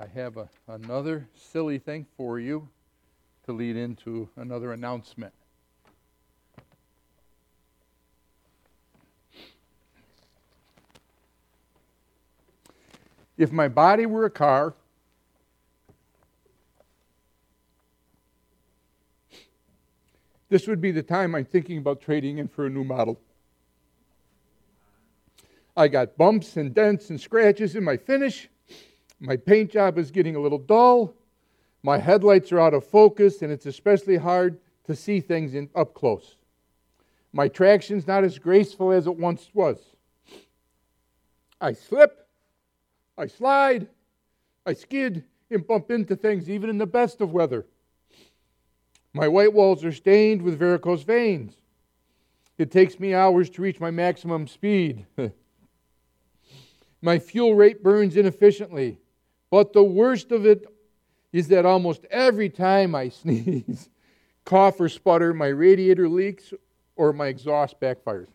I have a, another silly thing for you to lead into another announcement. If my body were a car, this would be the time I'm thinking about trading in for a new model. I got bumps and dents and scratches in my finish. My paint job is getting a little dull. My headlights are out of focus, and it's especially hard to see things in, up close. My traction's not as graceful as it once was. I slip, I slide, I skid, and bump into things even in the best of weather. My white walls are stained with varicose veins. It takes me hours to reach my maximum speed. My fuel rate burns inefficiently. But the worst of it is that almost every time I sneeze, cough, or sputter, my radiator leaks or my exhaust backfires.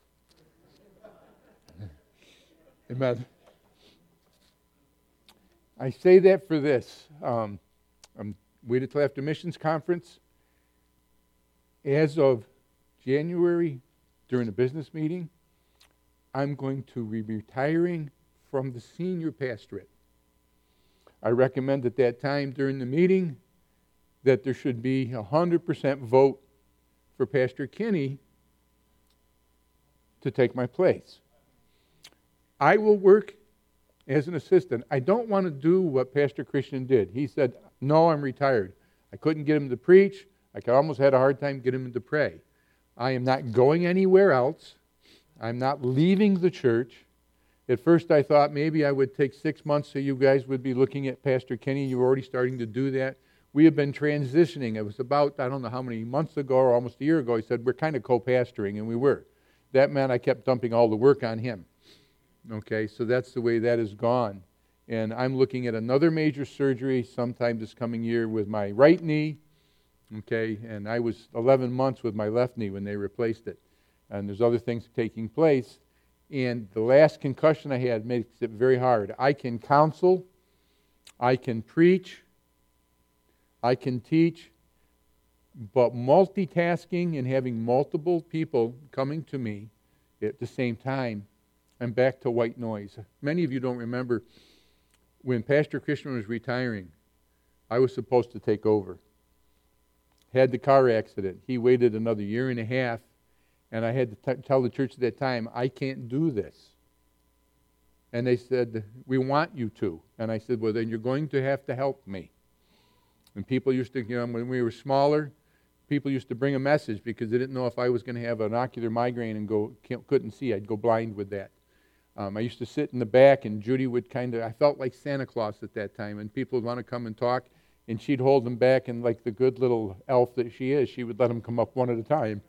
Amen. I say that for this. Um, I'm waited till after missions conference. As of January, during a business meeting, I'm going to be retiring from the senior pastorate. I recommend at that time during the meeting that there should be a 100% vote for Pastor Kinney to take my place. I will work as an assistant. I don't want to do what Pastor Christian did. He said, No, I'm retired. I couldn't get him to preach. I almost had a hard time getting him to pray. I am not going anywhere else. I'm not leaving the church. At first, I thought maybe I would take six months so you guys would be looking at Pastor Kenny. You were already starting to do that. We have been transitioning. It was about, I don't know how many months ago or almost a year ago, he said, We're kind of co pastoring, and we were. That meant I kept dumping all the work on him. Okay, so that's the way that has gone. And I'm looking at another major surgery sometime this coming year with my right knee. Okay, and I was 11 months with my left knee when they replaced it. And there's other things taking place. And the last concussion I had makes it very hard. I can counsel, I can preach, I can teach, but multitasking and having multiple people coming to me at the same time, I'm back to white noise. Many of you don't remember when Pastor Christian was retiring, I was supposed to take over. Had the car accident. He waited another year and a half and I had to t- tell the church at that time, I can't do this. And they said, We want you to. And I said, Well, then you're going to have to help me. And people used to, you know, when we were smaller, people used to bring a message because they didn't know if I was going to have an ocular migraine and go couldn't see. I'd go blind with that. Um, I used to sit in the back, and Judy would kind of. I felt like Santa Claus at that time, and people would want to come and talk, and she'd hold them back, and like the good little elf that she is, she would let them come up one at a time.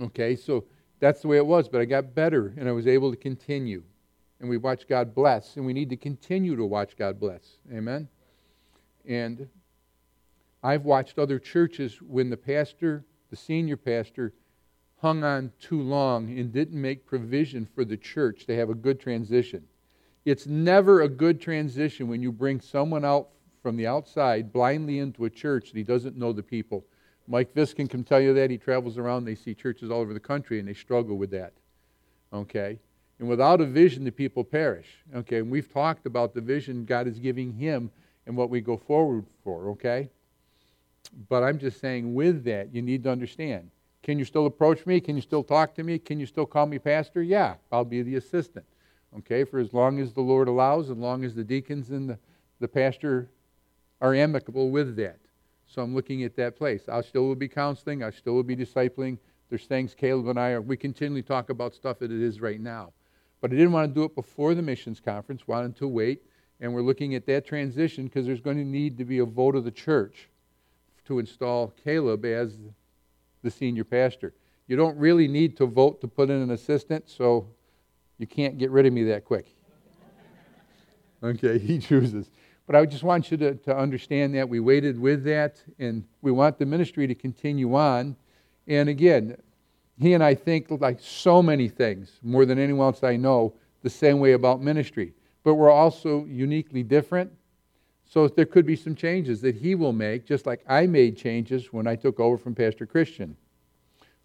Okay, so that's the way it was, but I got better and I was able to continue. And we watch God bless, and we need to continue to watch God bless. Amen? And I've watched other churches when the pastor, the senior pastor, hung on too long and didn't make provision for the church to have a good transition. It's never a good transition when you bring someone out from the outside blindly into a church that he doesn't know the people Mike Viskin can tell you that. He travels around, they see churches all over the country, and they struggle with that. Okay? And without a vision, the people perish. Okay? And we've talked about the vision God is giving him and what we go forward for, okay? But I'm just saying, with that, you need to understand. Can you still approach me? Can you still talk to me? Can you still call me pastor? Yeah, I'll be the assistant. Okay, for as long as the Lord allows, as long as the deacons and the, the pastor are amicable with that. So I'm looking at that place. I still will be counseling. I still will be discipling. There's things Caleb and I are, we continually talk about stuff that it is right now. But I didn't want to do it before the missions conference, wanted to wait. And we're looking at that transition because there's going to need to be a vote of the church to install Caleb as the senior pastor. You don't really need to vote to put in an assistant, so you can't get rid of me that quick. Okay, he chooses. But I just want you to, to understand that we waited with that, and we want the ministry to continue on. And again, he and I think like so many things, more than anyone else I know, the same way about ministry. But we're also uniquely different. So there could be some changes that he will make, just like I made changes when I took over from Pastor Christian.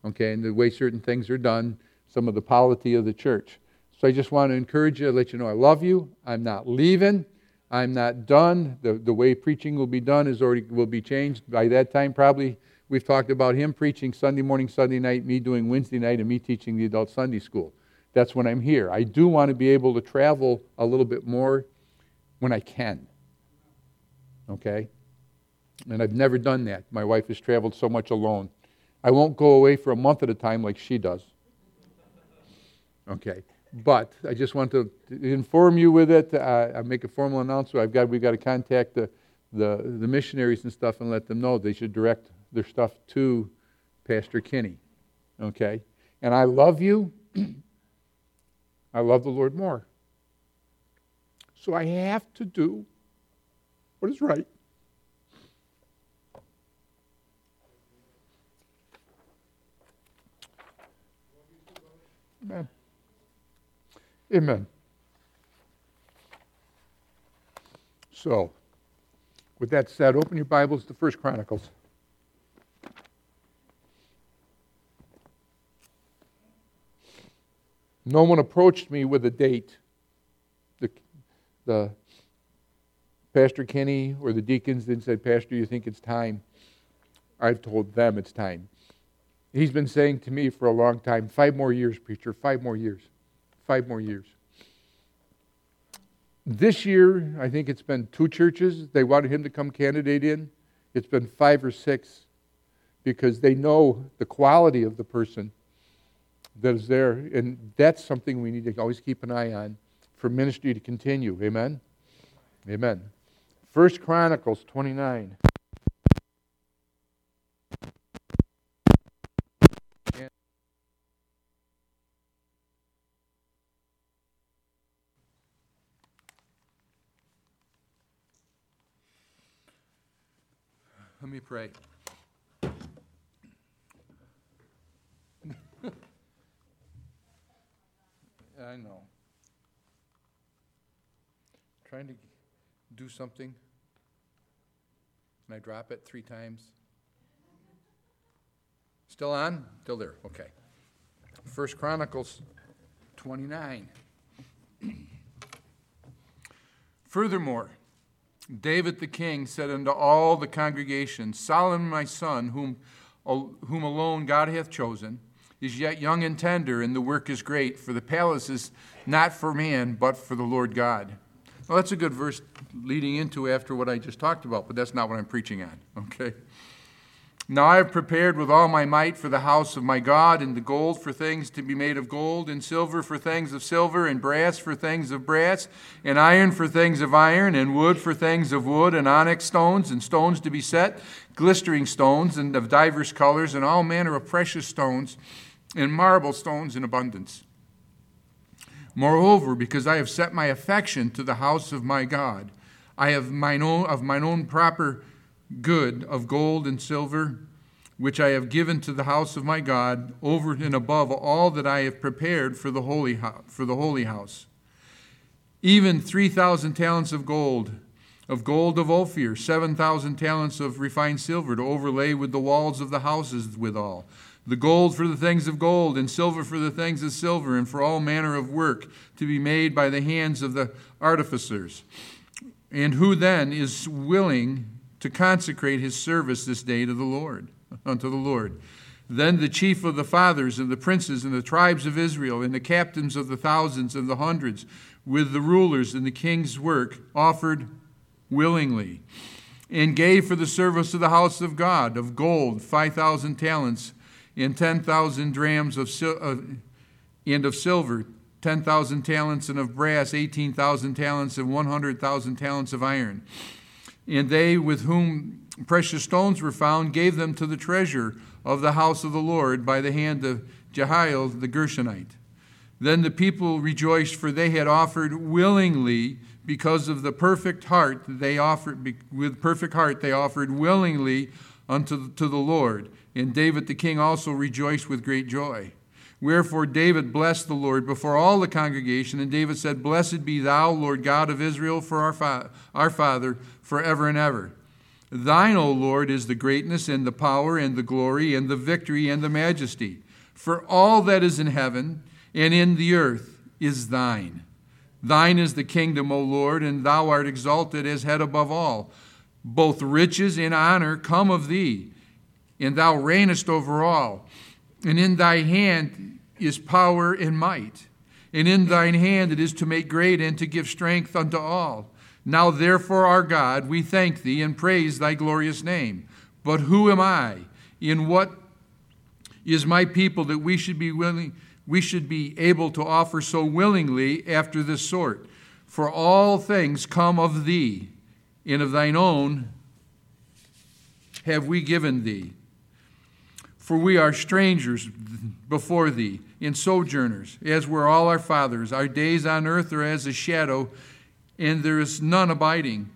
Okay, and the way certain things are done, some of the polity of the church. So I just want to encourage you, let you know I love you. I'm not leaving. I'm not done. The, the way preaching will be done is already will be changed. By that time, probably we've talked about him preaching Sunday morning, Sunday night, me doing Wednesday night, and me teaching the adult Sunday school. That's when I'm here. I do want to be able to travel a little bit more when I can. Okay? And I've never done that. My wife has traveled so much alone. I won't go away for a month at a time like she does. Okay. But I just want to inform you with it. I make a formal announcement. I've got, we've got to contact the, the, the missionaries and stuff and let them know they should direct their stuff to Pastor Kinney. Okay? And I love you. I love the Lord more. So I have to do what is right. Amen. Amen. So, with that said, open your Bibles to First Chronicles. No one approached me with a date. The, the Pastor Kenny or the deacons didn't say, Pastor, you think it's time? I've told them it's time. He's been saying to me for a long time, five more years, preacher, five more years, five more years. This year, I think it's been two churches they wanted him to come candidate in. It's been five or six because they know the quality of the person that is there. And that's something we need to always keep an eye on for ministry to continue. Amen? Amen. First Chronicles 29. Pray. I know. Trying to do something, and I drop it three times. Still on? Still there. Okay. First Chronicles 29. Furthermore, David the king said unto all the congregation, Solomon my son, whom, whom alone God hath chosen, is yet young and tender, and the work is great, for the palace is not for man, but for the Lord God. Well, that's a good verse leading into after what I just talked about, but that's not what I'm preaching on, okay? Now I have prepared with all my might for the house of my God, and the gold for things to be made of gold, and silver for things of silver, and brass for things of brass, and iron for things of iron, and wood for things of wood, and onyx stones, and stones to be set, glistering stones, and of divers colors, and all manner of precious stones, and marble stones in abundance. Moreover, because I have set my affection to the house of my God, I have mine own of mine own proper good of gold and silver, which I have given to the house of my God, over and above all that I have prepared for the holy, for the holy house. Even 3,000 talents of gold, of gold of Ophir, 7,000 talents of refined silver to overlay with the walls of the houses withal. The gold for the things of gold, and silver for the things of silver, and for all manner of work to be made by the hands of the artificers. And who then is willing to consecrate his service this day to the Lord, unto the Lord. Then the chief of the fathers and the princes and the tribes of Israel and the captains of the thousands and the hundreds with the rulers and the king's work offered willingly and gave for the service of the house of God of gold 5,000 talents and 10,000 drams of, sil- uh, and of silver 10,000 talents and of brass 18,000 talents and 100,000 talents of iron and they with whom precious stones were found gave them to the treasure of the house of the Lord by the hand of Jehiel the Gershonite. Then the people rejoiced, for they had offered willingly because of the perfect heart they offered with perfect heart they offered willingly unto to the Lord. And David the king also rejoiced with great joy. Wherefore David blessed the Lord before all the congregation, and David said, Blessed be thou, Lord God of Israel, for our, fa- our Father, forever and ever. Thine, O Lord, is the greatness and the power and the glory and the victory and the majesty. For all that is in heaven and in the earth is thine. Thine is the kingdom, O Lord, and thou art exalted as head above all. Both riches and honor come of thee, and thou reignest over all. And in thy hand is power and might. And in thine hand it is to make great and to give strength unto all. Now, therefore, our God, we thank thee and praise thy glorious name. But who am I? In what is my people that we should be willing, we should be able to offer so willingly after this sort? For all things come of thee, and of thine own have we given thee. For we are strangers before thee, and sojourners, as were all our fathers. Our days on earth are as a shadow, and there is none abiding.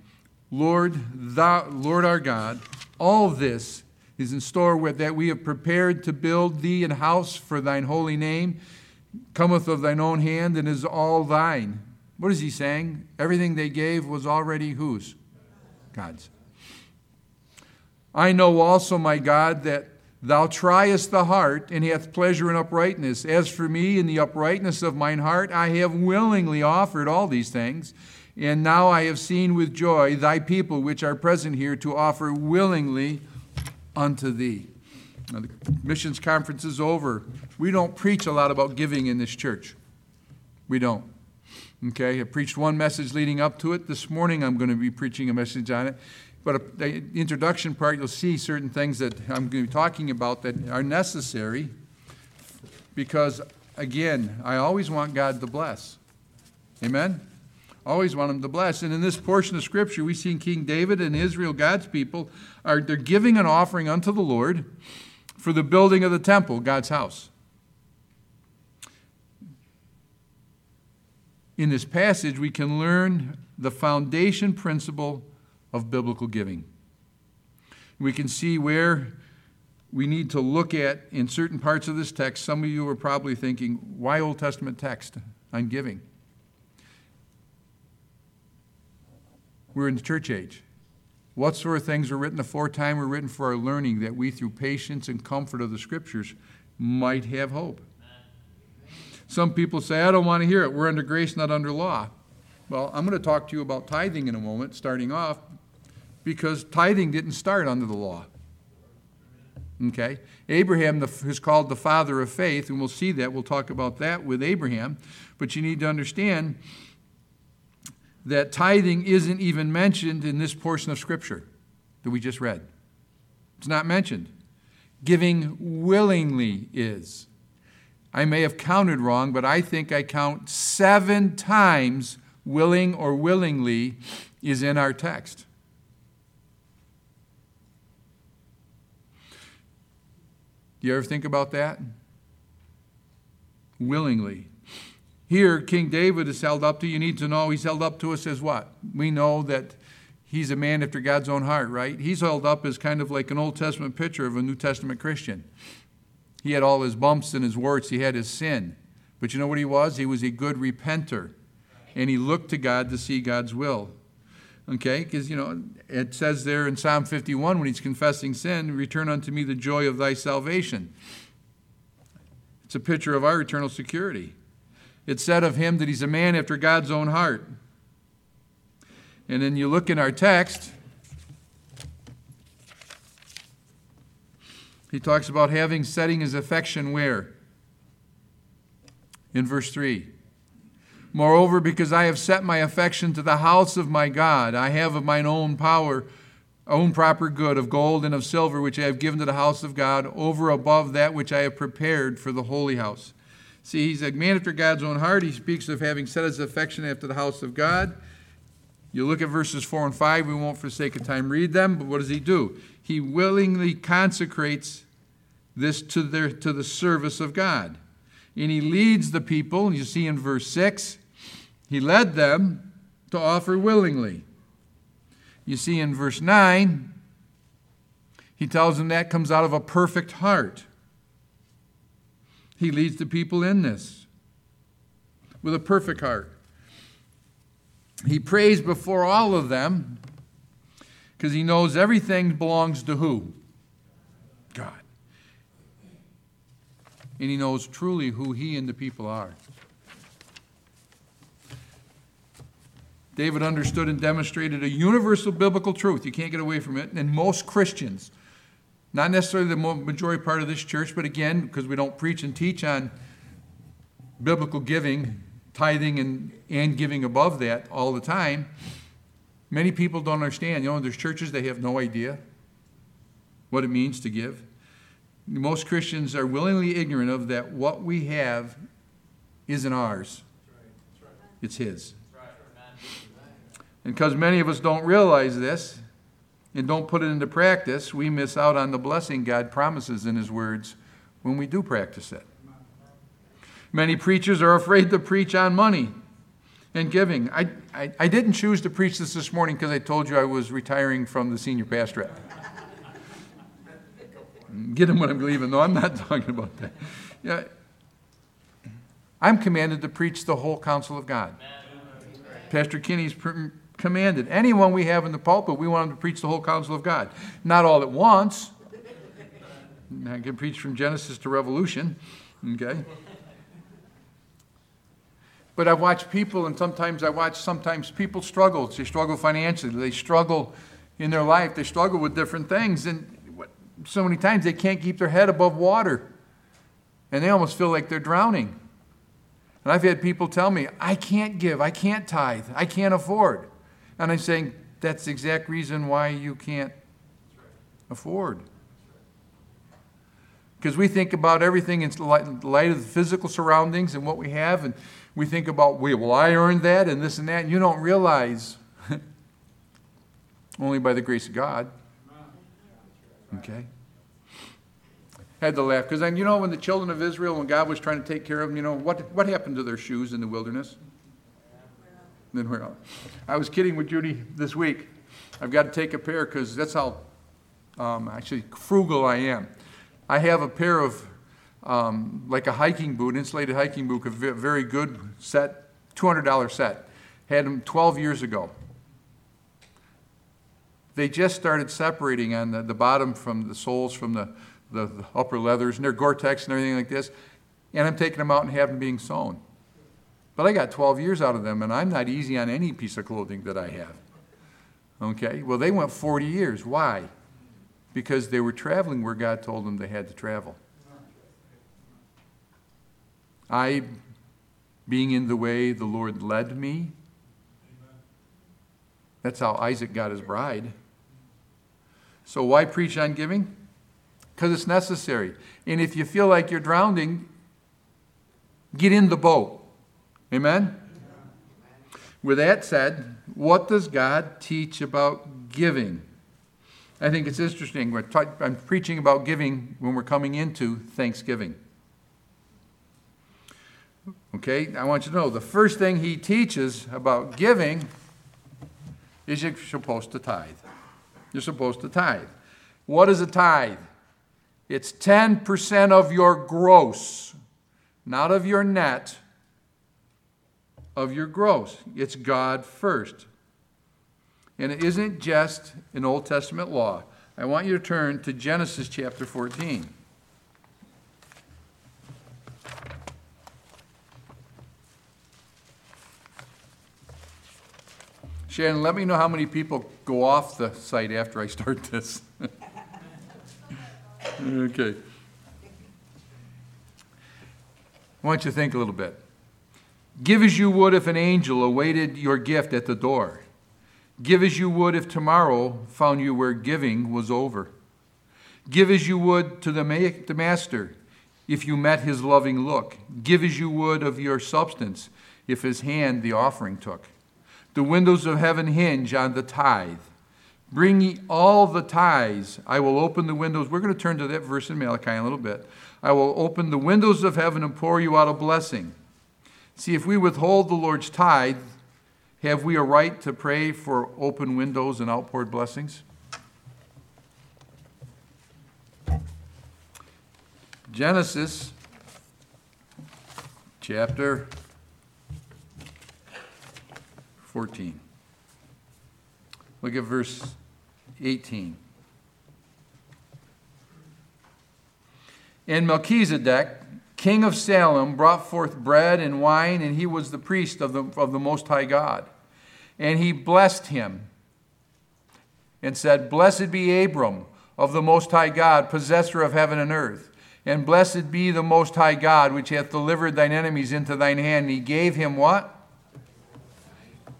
Lord, thou, Lord our God, all this is in store with that we have prepared to build thee an house for thine holy name, cometh of thine own hand, and is all thine. What is he saying? Everything they gave was already whose? God's. I know also, my God, that Thou triest the heart, and hath pleasure in uprightness. As for me, in the uprightness of mine heart, I have willingly offered all these things. And now I have seen with joy thy people which are present here to offer willingly unto thee. Now, the missions conference is over. We don't preach a lot about giving in this church. We don't. Okay, I preached one message leading up to it. This morning I'm going to be preaching a message on it. But uh, the introduction part, you'll see certain things that I'm going to be talking about that are necessary because, again, I always want God to bless. Amen? Always want Him to bless. And in this portion of Scripture, we see King David and Israel, God's people, are they're giving an offering unto the Lord for the building of the temple, God's house. In this passage, we can learn the foundation principle of biblical giving. We can see where we need to look at in certain parts of this text. Some of you are probably thinking, why Old Testament text on giving? We're in the church age. What sort of things were written aforetime were written for our learning that we, through patience and comfort of the scriptures, might have hope. Some people say, I don't want to hear it. We're under grace, not under law. Well, I'm going to talk to you about tithing in a moment, starting off, because tithing didn't start under the law. Okay? Abraham is called the father of faith, and we'll see that. We'll talk about that with Abraham. But you need to understand that tithing isn't even mentioned in this portion of Scripture that we just read. It's not mentioned. Giving willingly is. I may have counted wrong, but I think I count seven times willing or willingly is in our text. Do you ever think about that? Willingly. Here, King David is held up to, you need to know, he's held up to us as what? We know that he's a man after God's own heart, right? He's held up as kind of like an Old Testament picture of a New Testament Christian. He had all his bumps and his warts, he had his sin. But you know what he was? He was a good repenter. And he looked to God to see God's will. Okay, because, you know, it says there in Psalm 51 when he's confessing sin, return unto me the joy of thy salvation. It's a picture of our eternal security. It said of him that he's a man after God's own heart. And then you look in our text, he talks about having setting his affection where? In verse 3. Moreover, because I have set my affection to the house of my God, I have of mine own power, own proper good of gold and of silver, which I have given to the house of God, over above that which I have prepared for the holy house. See, he's a man after God's own heart. He speaks of having set his affection after the house of God. You look at verses 4 and 5, we won't, for sake of time, read them, but what does he do? He willingly consecrates this to, their, to the service of God. And he leads the people, you see in verse 6, he led them to offer willingly. You see in verse 9, he tells them that comes out of a perfect heart. He leads the people in this with a perfect heart. He prays before all of them because he knows everything belongs to who? God. And he knows truly who he and the people are. David understood and demonstrated a universal biblical truth. You can't get away from it. And most Christians, not necessarily the majority part of this church, but again, because we don't preach and teach on biblical giving, tithing, and, and giving above that all the time, many people don't understand. You know, there's churches, they have no idea what it means to give. Most Christians are willingly ignorant of that what we have isn't ours, it's His. And because many of us don't realize this and don't put it into practice, we miss out on the blessing God promises in His words when we do practice it. Many preachers are afraid to preach on money and giving. I, I, I didn't choose to preach this this morning because I told you I was retiring from the senior pastorate. Get him when I'm leaving. No, I'm not talking about that. Yeah, I'm commanded to preach the whole counsel of God. Pastor Kinney's commanded. Anyone we have in the pulpit, we want them to preach the whole counsel of God. Not all at once. I can preach from Genesis to Revolution. Okay? But I've watched people, and sometimes I watch sometimes people struggle. They struggle financially. They struggle in their life. They struggle with different things. And so many times they can't keep their head above water. And they almost feel like they're drowning. And I've had people tell me, I can't give, I can't tithe, I can't afford. And I'm saying that's the exact reason why you can't afford. Because we think about everything in the light of the physical surroundings and what we have, and we think about, well, I earned that and this and that, and you don't realize, only by the grace of God. Okay? Had to laugh, because you know, when the children of Israel, when God was trying to take care of them, you know, what, what happened to their shoes in the wilderness? Then we're out. I was kidding with Judy this week. I've got to take a pair because that's how um, actually frugal I am. I have a pair of um, like a hiking boot, insulated hiking boot, a very good set, $200 set. Had them 12 years ago. They just started separating on the, the bottom from the soles from the, the, the upper leathers, and they're Gore-Tex and everything like this. And I'm taking them out and having them being sewn. But I got 12 years out of them, and I'm not easy on any piece of clothing that I have. Okay? Well, they went 40 years. Why? Because they were traveling where God told them they had to travel. I, being in the way the Lord led me, that's how Isaac got his bride. So, why preach on giving? Because it's necessary. And if you feel like you're drowning, get in the boat. Amen? With that said, what does God teach about giving? I think it's interesting. I'm preaching about giving when we're coming into Thanksgiving. Okay, I want you to know the first thing he teaches about giving is you're supposed to tithe. You're supposed to tithe. What is a tithe? It's 10% of your gross, not of your net, of your growth. It's God first. And it isn't just an Old Testament law. I want you to turn to Genesis chapter 14. Shannon, let me know how many people go off the site after I start this. okay. I want you to think a little bit. Give as you would if an angel awaited your gift at the door. Give as you would if tomorrow found you where giving was over. Give as you would to the, ma- the master if you met his loving look. Give as you would of your substance if his hand the offering took. The windows of heaven hinge on the tithe. Bring ye all the tithes. I will open the windows. We're going to turn to that verse in Malachi in a little bit. I will open the windows of heaven and pour you out a blessing. See, if we withhold the Lord's tithe, have we a right to pray for open windows and outpoured blessings? Genesis chapter 14. Look at verse 18. And Melchizedek, king of Salem, brought forth bread and wine, and he was the priest of the, of the Most High God. And he blessed him and said, Blessed be Abram of the Most High God, possessor of heaven and earth. And blessed be the Most High God, which hath delivered thine enemies into thine hand. And he gave him what?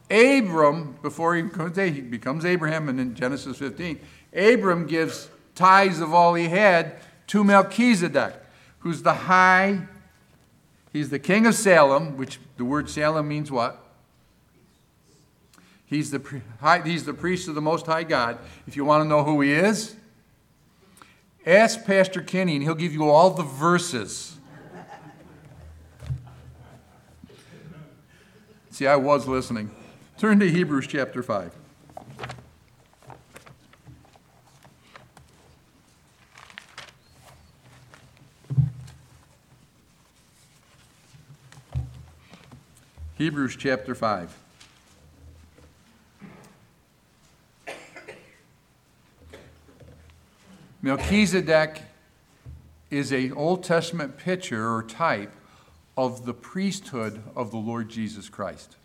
Abram, before he becomes Abraham and in Genesis 15, Abram gives tithes of all he had to Melchizedek, who's the high, he's the king of Salem, which the word Salem means what? He's the, high, he's the priest of the Most High God. If you want to know who he is, ask Pastor Kenny and he'll give you all the verses. See, I was listening. Turn to Hebrews chapter 5. Hebrews chapter 5. Melchizedek is a Old Testament picture or type of the priesthood of the Lord Jesus Christ.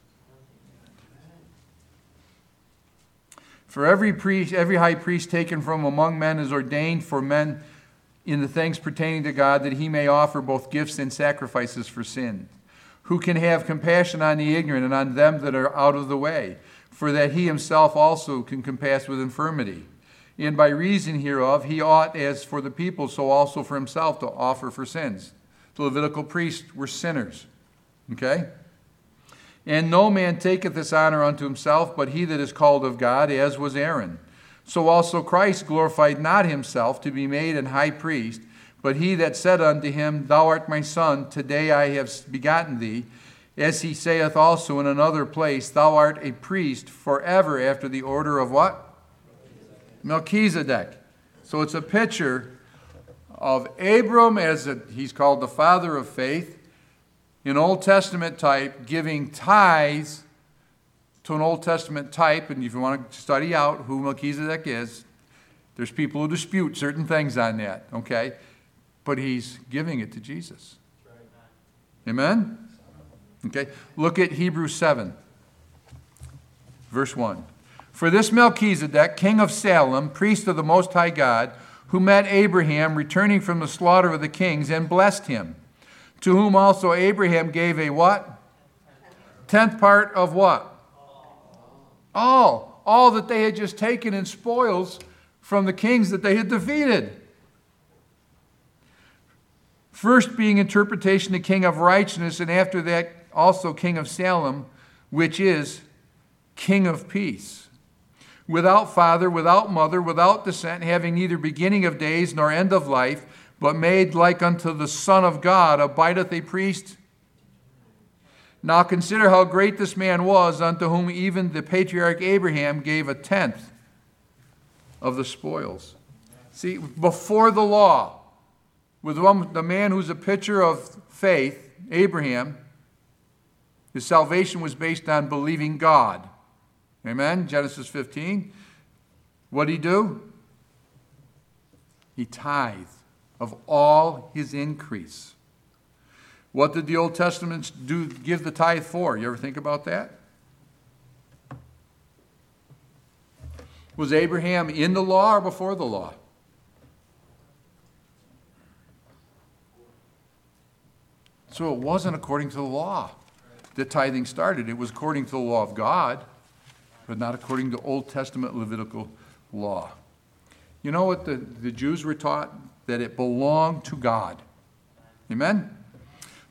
For every priest, every high priest taken from among men is ordained for men in the things pertaining to God that he may offer both gifts and sacrifices for sin who can have compassion on the ignorant and on them that are out of the way, for that he himself also can compass with infirmity. And by reason hereof, he ought, as for the people, so also for himself, to offer for sins. The Levitical priests were sinners. Okay? And no man taketh this honor unto himself, but he that is called of God, as was Aaron. So also Christ glorified not himself to be made an high priest but he that said unto him, Thou art my son, today I have begotten thee, as he saith also in another place, Thou art a priest forever after the order of what? Melchizedek. So it's a picture of Abram as a, he's called the father of faith, in Old Testament type, giving tithes to an Old Testament type. And if you want to study out who Melchizedek is, there's people who dispute certain things on that, okay? But he's giving it to Jesus. Amen? Okay, look at Hebrews 7, verse 1. For this Melchizedek, king of Salem, priest of the Most High God, who met Abraham returning from the slaughter of the kings and blessed him, to whom also Abraham gave a what? Tenth part of what? All. All that they had just taken in spoils from the kings that they had defeated. First being interpretation, the king of righteousness, and after that also king of Salem, which is king of peace. Without father, without mother, without descent, having neither beginning of days nor end of life, but made like unto the Son of God, abideth a priest. Now consider how great this man was, unto whom even the patriarch Abraham gave a tenth of the spoils. See, before the law, with one, the man who's a picture of faith, Abraham, his salvation was based on believing God. Amen? Genesis 15. What did he do? He tithed of all his increase. What did the Old Testament do give the tithe for? You ever think about that? Was Abraham in the law or before the law? So it wasn't according to the law that tithing started. It was according to the law of God, but not according to Old Testament Levitical law. You know what the, the Jews were taught? That it belonged to God. Amen?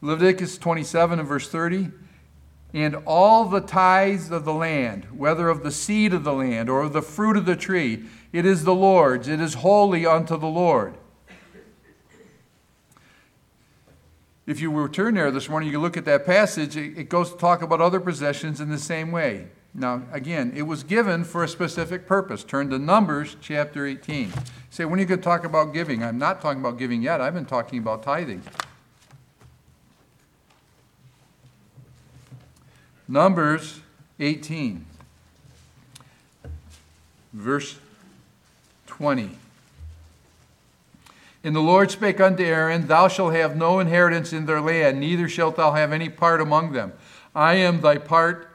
Leviticus 27 and verse 30. And all the tithes of the land, whether of the seed of the land or of the fruit of the tree, it is the Lord's. It is holy unto the Lord. If you return there this morning, you look at that passage, it goes to talk about other possessions in the same way. Now, again, it was given for a specific purpose. Turn to Numbers chapter 18. You say, when are you going to talk about giving? I'm not talking about giving yet. I've been talking about tithing. Numbers 18, verse 20. And the Lord spake unto Aaron, Thou shalt have no inheritance in their land, neither shalt thou have any part among them. I am thy part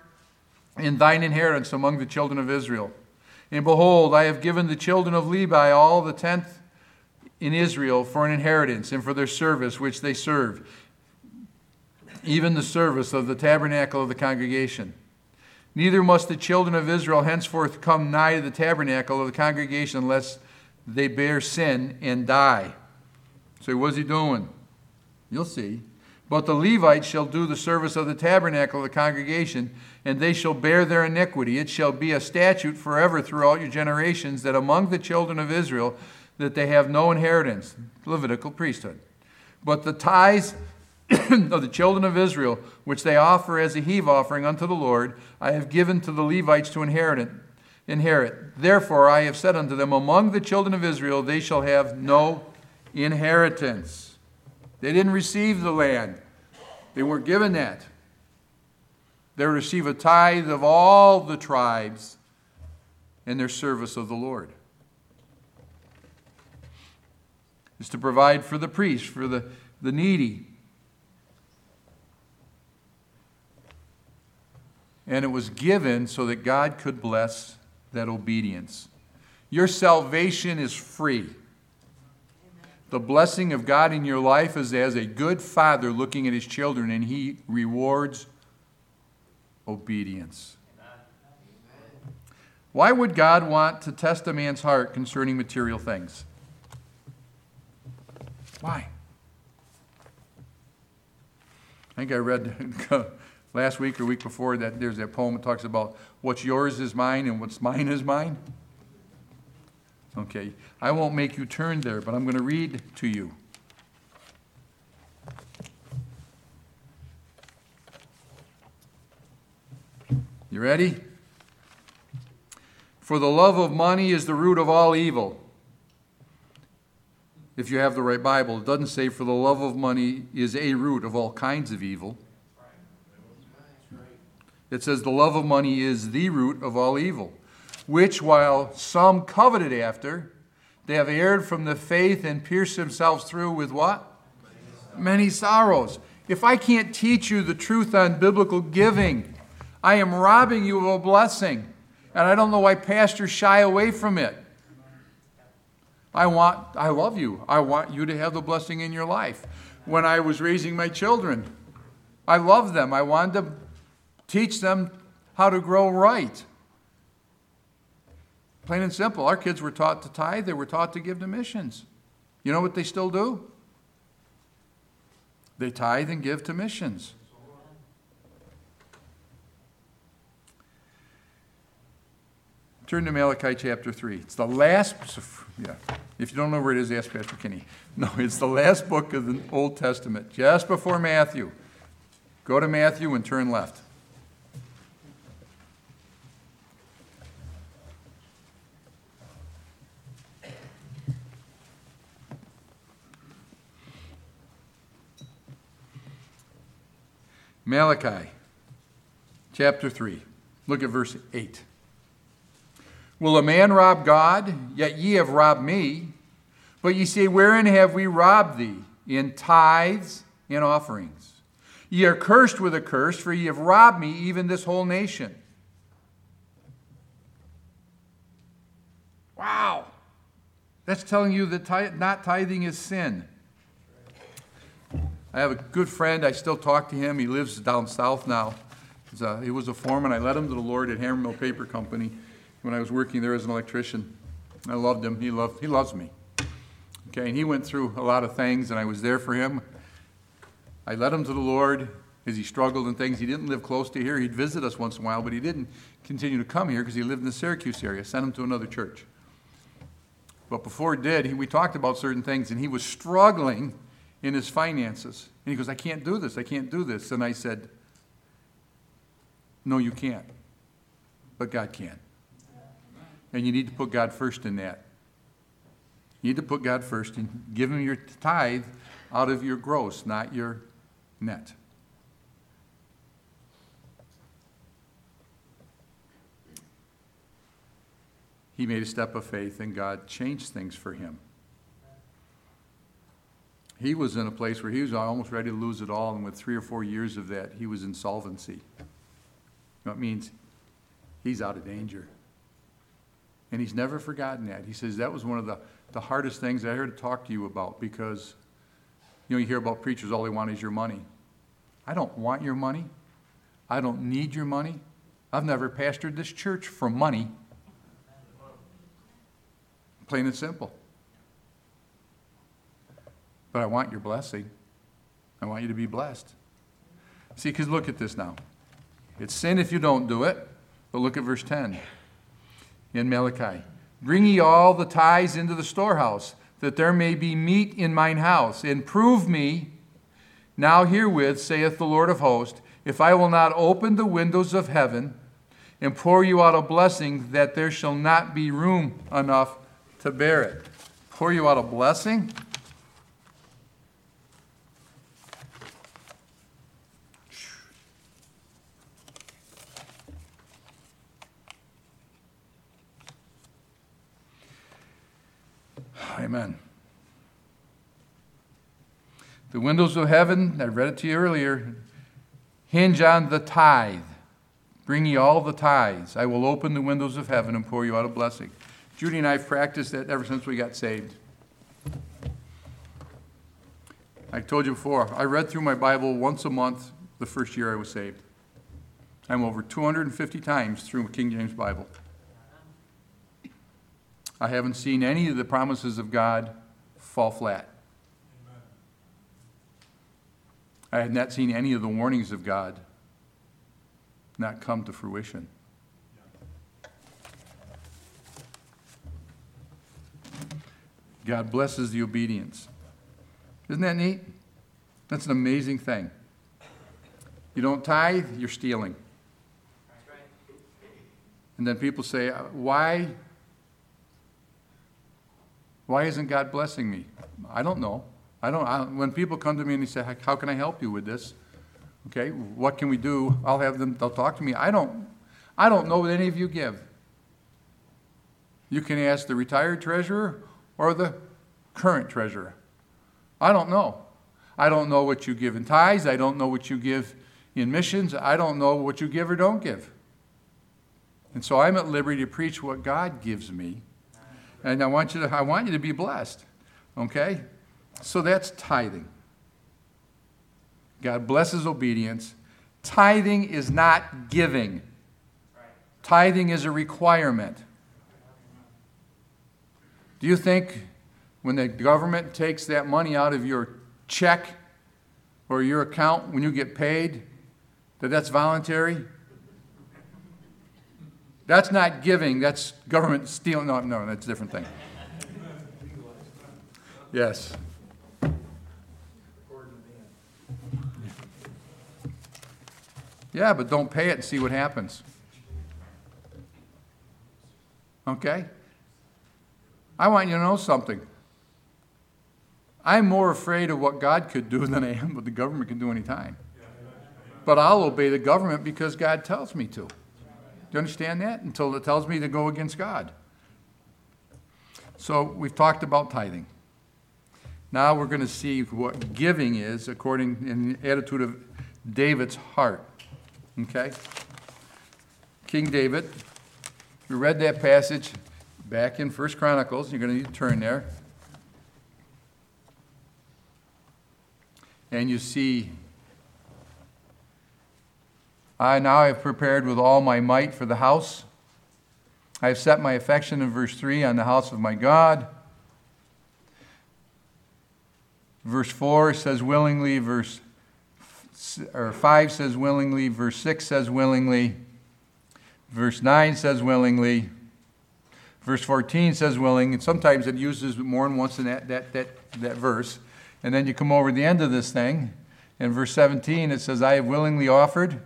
and thine inheritance among the children of Israel. And behold, I have given the children of Levi all the tenth in Israel for an inheritance and for their service which they serve, even the service of the tabernacle of the congregation. Neither must the children of Israel henceforth come nigh to the tabernacle of the congregation unless they bear sin and die. So, what's he doing? You'll see. But the Levites shall do the service of the tabernacle of the congregation, and they shall bear their iniquity. It shall be a statute forever throughout your generations that among the children of Israel that they have no inheritance, Levitical priesthood. But the tithes of the children of Israel, which they offer as a heave offering unto the Lord, I have given to the Levites to inherit. Inherit. Therefore, I have said unto them, Among the children of Israel they shall have no inheritance. They didn't receive the land, they weren't given that. They receive a tithe of all the tribes in their service of the Lord. Is to provide for the priest, for the, the needy, and it was given so that God could bless that obedience. Your salvation is free. The blessing of God in your life is as a good father looking at his children, and he rewards obedience. Why would God want to test a man's heart concerning material things? Why? I think I read last week or week before that there's that poem that talks about what's yours is mine and what's mine is mine. Okay, I won't make you turn there, but I'm going to read to you. You ready? For the love of money is the root of all evil. If you have the right Bible, it doesn't say for the love of money is a root of all kinds of evil. It says, The love of money is the root of all evil, which while some coveted after, they have erred from the faith and pierced themselves through with what? Many sorrows. If I can't teach you the truth on biblical giving, I am robbing you of a blessing. And I don't know why pastors shy away from it. I want, I love you. I want you to have the blessing in your life. When I was raising my children, I loved them. I wanted to teach them how to grow right. Plain and simple. Our kids were taught to tithe, they were taught to give to missions. You know what they still do? They tithe and give to missions. Turn to Malachi chapter 3. It's the last, yeah. If you don't know where it is, ask Pastor Kinney. No, it's the last book of the Old Testament, just before Matthew. Go to Matthew and turn left. Malachi chapter 3. Look at verse 8. Will a man rob God? Yet ye have robbed me. But ye say, Wherein have we robbed thee? In tithes and offerings. Ye are cursed with a curse, for ye have robbed me, even this whole nation. Wow. That's telling you that not tithing is sin. I have a good friend. I still talk to him. He lives down south now. A, he was a foreman. I led him to the Lord at Hammermill Paper Company when I was working there as an electrician. I loved him. He loved. He loves me. Okay, and he went through a lot of things, and I was there for him. I led him to the Lord as he struggled and things. He didn't live close to here. He'd visit us once in a while, but he didn't continue to come here because he lived in the Syracuse area. Sent him to another church. But before he did, he, we talked about certain things, and he was struggling in his finances. And he goes, I can't do this. I can't do this. And I said, No, you can't. But God can. And you need to put God first in that. You need to put God first and give him your tithe out of your gross, not your net. He made a step of faith and God changed things for him. He was in a place where he was almost ready to lose it all, and with three or four years of that, he was insolvency. Know, means he's out of danger. And he's never forgotten that. He says that was one of the, the hardest things I heard to talk to you about because, you know, you hear about preachers, all they want is your money. I don't want your money. I don't need your money. I've never pastored this church for money. Plain and simple. But I want your blessing. I want you to be blessed. See, because look at this now. It's sin if you don't do it. But look at verse 10 in Malachi. Bring ye all the tithes into the storehouse, that there may be meat in mine house, and prove me now herewith, saith the Lord of hosts, if I will not open the windows of heaven and pour you out a blessing, that there shall not be room enough to bear it. Pour you out a blessing? Amen. The windows of heaven, I read it to you earlier, hinge on the tithe. Bring ye all the tithes. I will open the windows of heaven and pour you out a blessing. Judy and I have practiced that ever since we got saved. I told you before, I read through my Bible once a month the first year I was saved. I'm over 250 times through King James Bible. I haven't seen any of the promises of God fall flat. I had not seen any of the warnings of God not come to fruition. God blesses the obedience. Isn't that neat? That's an amazing thing. You don't tithe, you're stealing. And then people say, why why isn't God blessing me? I don't know. I don't. I, when people come to me and they say, "How can I help you with this?" Okay, what can we do? I'll have them. They'll talk to me. I don't. I don't know what any of you give. You can ask the retired treasurer or the current treasurer. I don't know. I don't know what you give in tithes. I don't know what you give in missions. I don't know what you give or don't give. And so I'm at liberty to preach what God gives me and I want you to, I want you to be blessed. Okay? So that's tithing. God blesses obedience. Tithing is not giving. Tithing is a requirement. Do you think when the government takes that money out of your check or your account when you get paid that that's voluntary? That's not giving, that's government stealing. No, no, that's a different thing. Yes. Yeah, but don't pay it and see what happens. Okay? I want you to know something. I'm more afraid of what God could do than I am what the government can do anytime. But I'll obey the government because God tells me to you understand that? Until it tells me to go against God. So we've talked about tithing. Now we're going to see what giving is according in the attitude of David's heart. Okay? King David. We read that passage back in First Chronicles. You're going to need to turn there. And you see I now have prepared with all my might for the house. I have set my affection in verse 3 on the house of my God. Verse 4 says willingly, verse or 5 says willingly, verse 6 says willingly, verse 9 says willingly, verse 14 says willing, and sometimes it uses more than once in that, that, that, that verse. And then you come over the end of this thing, in verse 17 it says, I have willingly offered.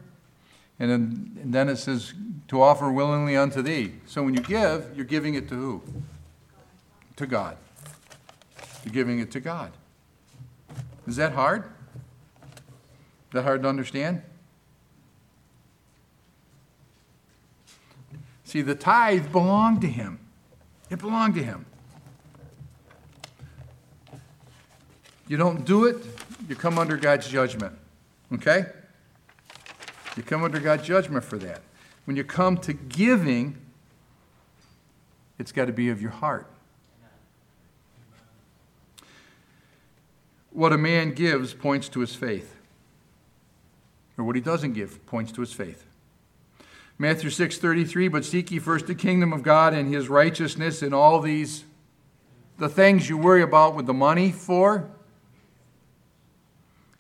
And then, and then it says, to offer willingly unto thee. So when you give, you're giving it to who? To God. You're giving it to God. Is that hard? Is that hard to understand? See, the tithe belonged to him. It belonged to him. You don't do it, you come under God's judgment. Okay? You come under God's judgment for that. When you come to giving, it's got to be of your heart. What a man gives points to his faith. Or what he doesn't give points to his faith. Matthew 6:33, but seek ye first the kingdom of God and his righteousness and all these the things you worry about with the money for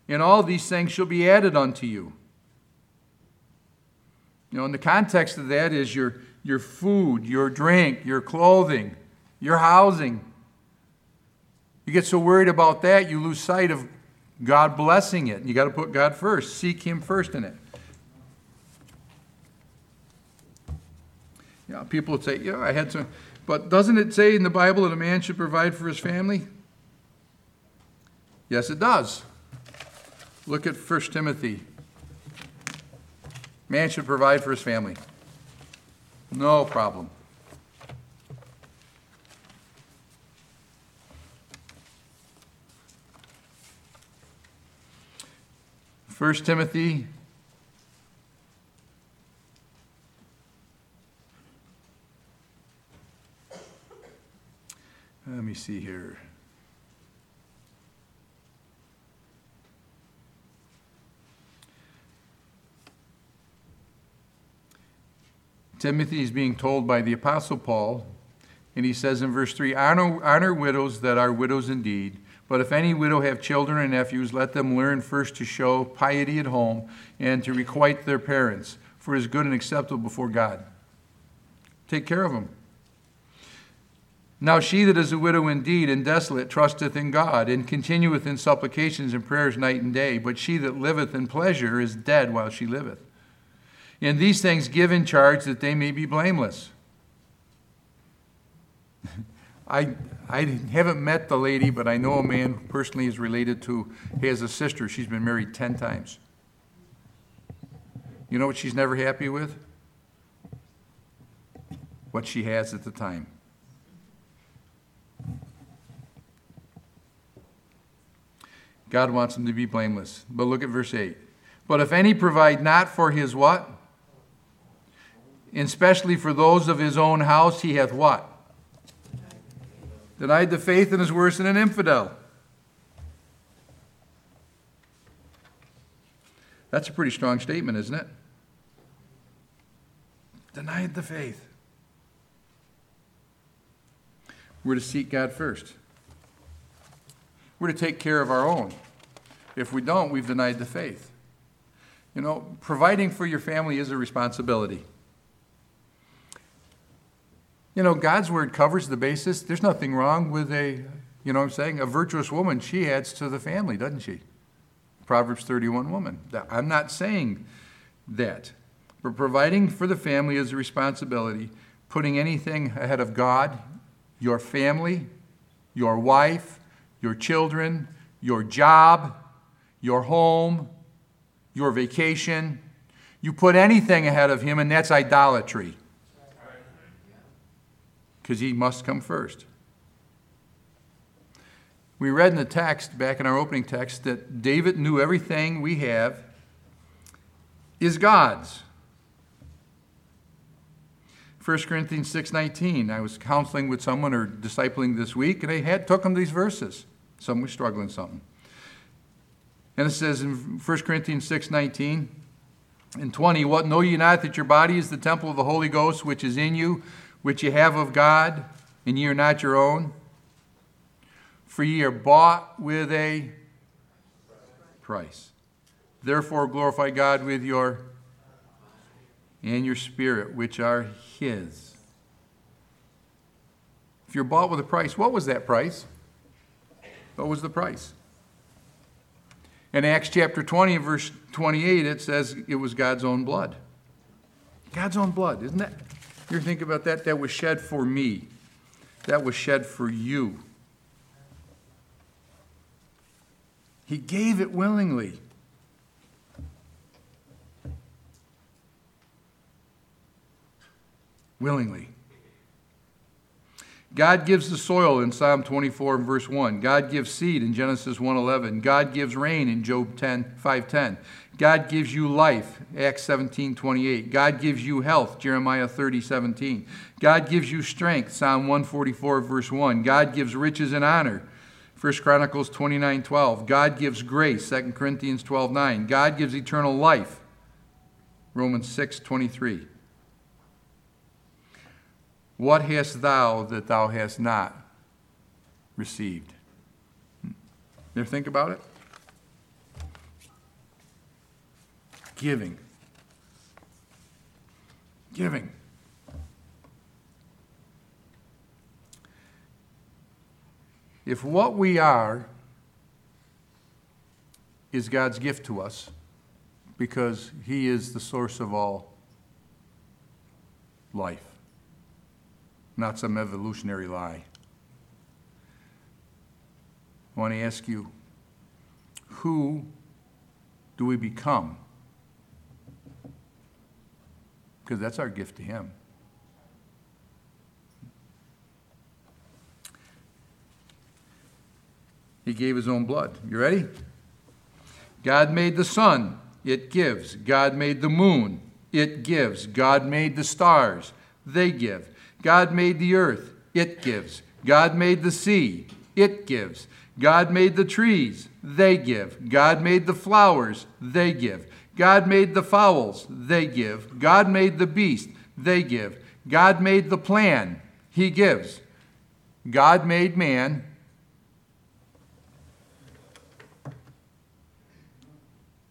and all these things shall be added unto you. You know, in the context of that is your, your food, your drink, your clothing, your housing. You get so worried about that, you lose sight of God blessing it. You got to put God first. Seek Him first in it. Yeah, you know, people would say, "Yeah, I had some," but doesn't it say in the Bible that a man should provide for his family? Yes, it does. Look at 1 Timothy. Man should provide for his family. No problem. First Timothy Let me see here. Timothy is being told by the Apostle Paul, and he says in verse 3 honor, honor widows that are widows indeed. But if any widow have children and nephews, let them learn first to show piety at home and to requite their parents, for it is good and acceptable before God. Take care of them. Now she that is a widow indeed and desolate trusteth in God, and continueth in supplications and prayers night and day. But she that liveth in pleasure is dead while she liveth. And these things give in charge that they may be blameless. I, I haven't met the lady, but I know a man who personally is related to, he has a sister. She's been married 10 times. You know what she's never happy with? What she has at the time. God wants them to be blameless. But look at verse 8. But if any provide not for his what? And especially for those of his own house, he hath what? Denied the faith and is worse than an infidel. That's a pretty strong statement, isn't it? Denied the faith. We're to seek God first. We're to take care of our own. If we don't, we've denied the faith. You know, providing for your family is a responsibility. You know, God's word covers the basis. There's nothing wrong with a, you know I'm saying, a virtuous woman. She adds to the family, doesn't she? Proverbs 31 woman. I'm not saying that. But providing for the family is a responsibility. Putting anything ahead of God, your family, your wife, your children, your job, your home, your vacation. You put anything ahead of Him, and that's idolatry because he must come first. We read in the text, back in our opening text, that David knew everything we have is God's. 1 Corinthians 6:19. I was counseling with someone or discipling this week, and I had took them these verses. Some was struggling something. And it says in 1 Corinthians 6:19 and 20, What know ye not that your body is the temple of the Holy Ghost which is in you, which ye have of God, and ye are not your own. For ye are bought with a price. Therefore glorify God with your and your spirit, which are his. If you're bought with a price, what was that price? What was the price? In Acts chapter 20 verse 28, it says it was God's own blood. God's own blood, isn't that? You think about that? That was shed for me. That was shed for you. He gave it willingly. Willingly. God gives the soil in Psalm 24 and verse 1. God gives seed in Genesis 1:11. God gives rain in Job 10, 5:10. God gives you life, Acts 17:28. God gives you health, Jeremiah 30:17. God gives you strength, Psalm 144 verse 1. God gives riches and honor, 1 Chronicles 29:12. God gives grace, 2 Corinthians 12:9. God gives eternal life, Romans 6:23. What hast thou that thou hast not received? Hmm. You ever think about it? Giving. Giving. If what we are is God's gift to us, because He is the source of all life not some evolutionary lie. I want to ask you who do we become? Because that's our gift to Him. He gave His own blood. You ready? God made the sun, it gives. God made the moon, it gives. God made the stars, they give. God made the earth, it gives. God made the sea, it gives. God made the trees, they give. God made the flowers, they give. God made the fowls, they give. God made the beast, they give. God made the plan, he gives. God made man.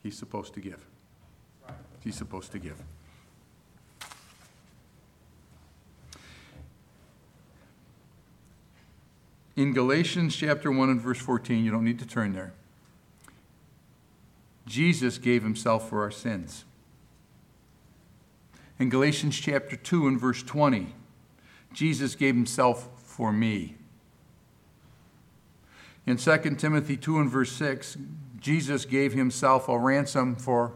He's supposed to give. He's supposed to give. in Galatians chapter 1 and verse 14, you don't need to turn there. Jesus gave himself for our sins. In Galatians chapter 2 and verse 20, Jesus gave himself for me. In 2 Timothy 2 and verse 6, Jesus gave himself a ransom for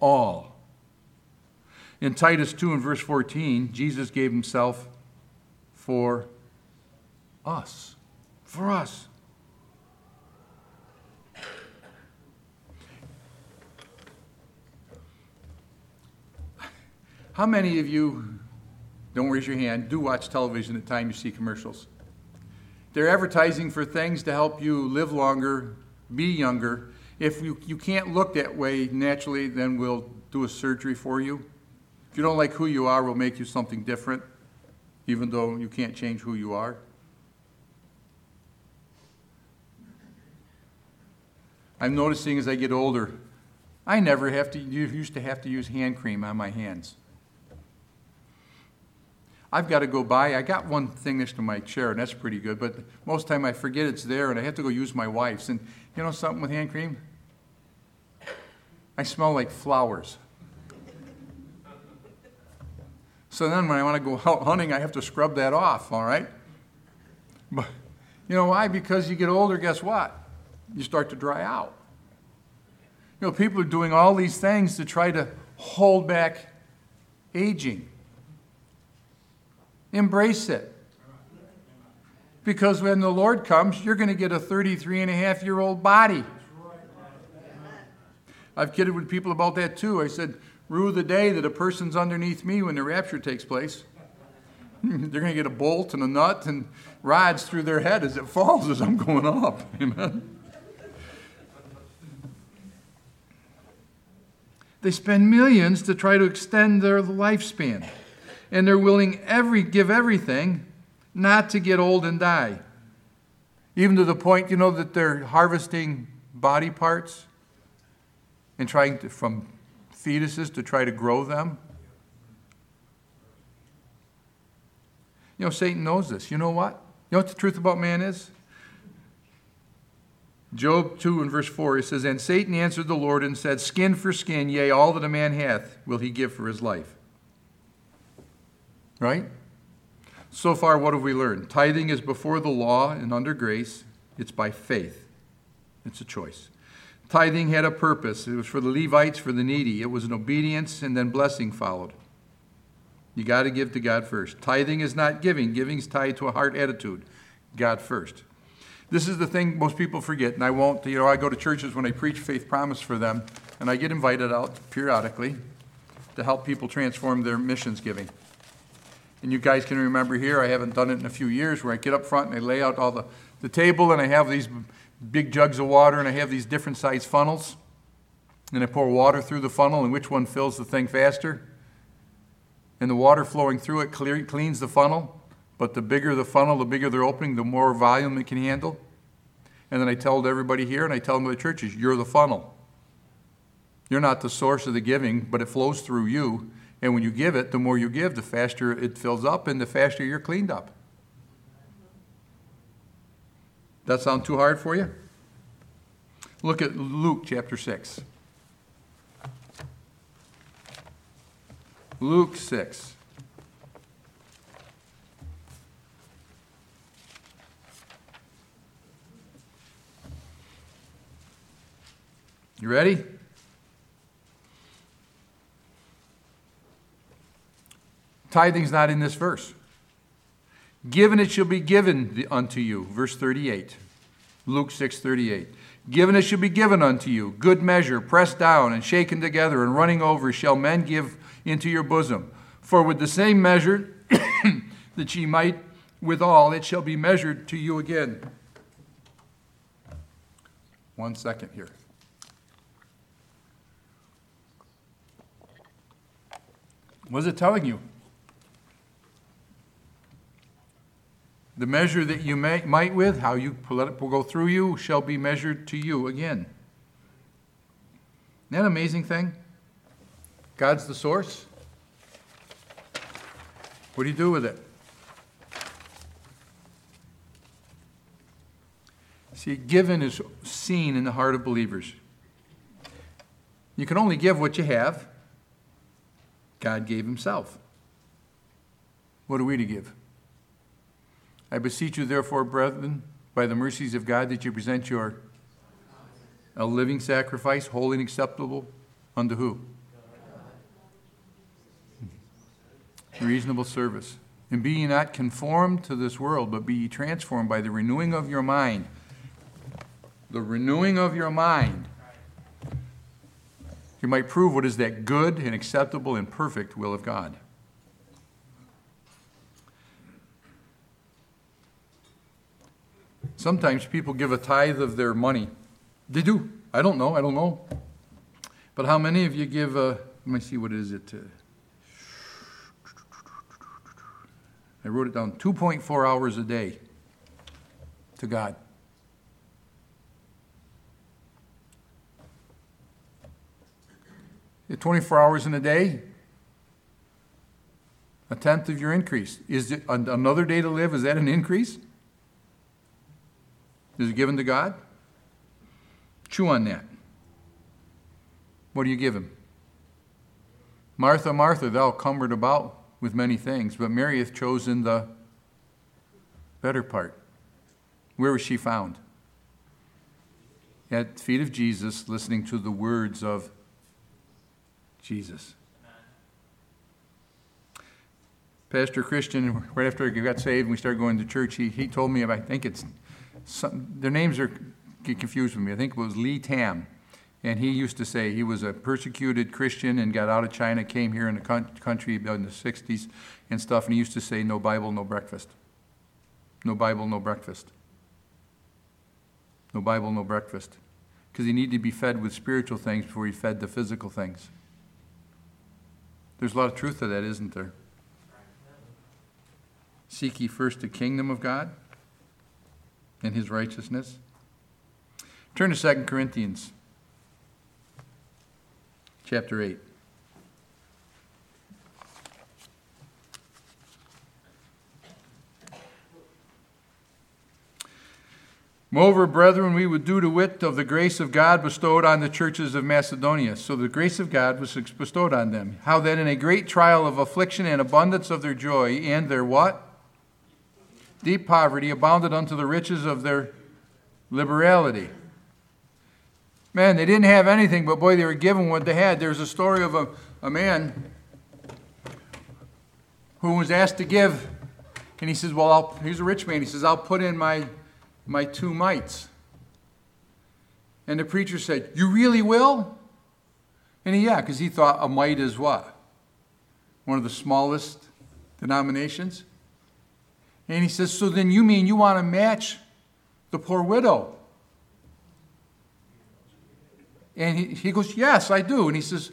all. In Titus 2 and verse 14, Jesus gave himself for us. For us. How many of you, don't raise your hand, do watch television at the time you see commercials? They're advertising for things to help you live longer, be younger. If you, you can't look that way naturally, then we'll do a surgery for you. If you don't like who you are, we'll make you something different, even though you can't change who you are. I'm noticing as I get older, I never have to, used to have to use hand cream on my hands. I've got to go by. I got one thing next to my chair, and that's pretty good. But most time I forget it's there, and I have to go use my wife's. And you know something with hand cream? I smell like flowers. So then when I want to go out hunting, I have to scrub that off. All right. But you know why? Because you get older. Guess what? you start to dry out. You know, people are doing all these things to try to hold back aging. Embrace it. Because when the Lord comes, you're going to get a 33 and a half year old body. I've kidded with people about that too. I said, rue the day that a person's underneath me when the rapture takes place. They're going to get a bolt and a nut and rods through their head as it falls as I'm going up. Amen. They spend millions to try to extend their lifespan. And they're willing every give everything not to get old and die. Even to the point, you know, that they're harvesting body parts and trying to, from fetuses to try to grow them. You know, Satan knows this. You know what? You know what the truth about man is? Job 2 and verse 4, it says, And Satan answered the Lord and said, Skin for skin, yea, all that a man hath will he give for his life. Right? So far, what have we learned? Tithing is before the law and under grace, it's by faith. It's a choice. Tithing had a purpose. It was for the Levites, for the needy. It was an obedience, and then blessing followed. You got to give to God first. Tithing is not giving, giving is tied to a heart attitude. God first. This is the thing most people forget, and I won't. You know, I go to churches when I preach faith promise for them, and I get invited out periodically to help people transform their missions giving. And you guys can remember here, I haven't done it in a few years, where I get up front and I lay out all the, the table, and I have these big jugs of water, and I have these different size funnels. And I pour water through the funnel, and which one fills the thing faster? And the water flowing through it clear, cleans the funnel, but the bigger the funnel, the bigger their opening, the more volume it can handle. And then I tell everybody here, and I tell them the churches, you're the funnel. You're not the source of the giving, but it flows through you. And when you give it, the more you give, the faster it fills up and the faster you're cleaned up. That sound too hard for you? Look at Luke chapter 6. Luke 6. You ready? Tithing's not in this verse. Given it shall be given unto you. Verse 38. Luke 6 38. Given it shall be given unto you. Good measure, pressed down and shaken together and running over, shall men give into your bosom. For with the same measure that ye might withal, it shall be measured to you again. One second here. What is it telling you? The measure that you may, might with, how you let it go through you, shall be measured to you again. Isn't that an amazing thing? God's the source. What do you do with it? See, given is seen in the heart of believers. You can only give what you have. God gave Himself. What are we to give? I beseech you, therefore, brethren, by the mercies of God, that you present your a living sacrifice, holy and acceptable unto who? Reasonable service. And be ye not conformed to this world, but be ye transformed by the renewing of your mind. The renewing of your mind. You might prove what is that good and acceptable and perfect will of God. Sometimes people give a tithe of their money. They do. I don't know. I don't know. But how many of you give a, let me see, what is it? Uh, I wrote it down 2.4 hours a day to God. At 24 hours in a day, a tenth of your increase. Is it another day to live? Is that an increase? Is it given to God? Chew on that. What do you give him? Martha, Martha, thou cumbered about with many things, but Mary hath chosen the better part. Where was she found? At the feet of Jesus, listening to the words of Jesus. Pastor Christian, right after I got saved and we started going to church, he, he told me, I think it's some, their names are get confused with me. I think it was Lee Tam. And he used to say he was a persecuted Christian and got out of China, came here in the country in the 60s and stuff. And he used to say, No Bible, no breakfast. No Bible, no breakfast. No Bible, no breakfast. Because he needed to be fed with spiritual things before he fed the physical things. There's a lot of truth to that, isn't there? Seek ye first the kingdom of God and his righteousness. Turn to 2 Corinthians chapter 8. Moreover, brethren, we would do to wit of the grace of God bestowed on the churches of Macedonia. So the grace of God was bestowed on them. How that in a great trial of affliction and abundance of their joy and their what? Deep poverty abounded unto the riches of their liberality. Man, they didn't have anything, but boy, they were given what they had. There's a story of a, a man who was asked to give, and he says, Well, I'll, he's a rich man. He says, I'll put in my, my two mites. And the preacher said, You really will? And he, yeah, because he thought a mite is what? One of the smallest denominations. And he says, So then you mean you want to match the poor widow? And he, he goes, Yes, I do. And he says,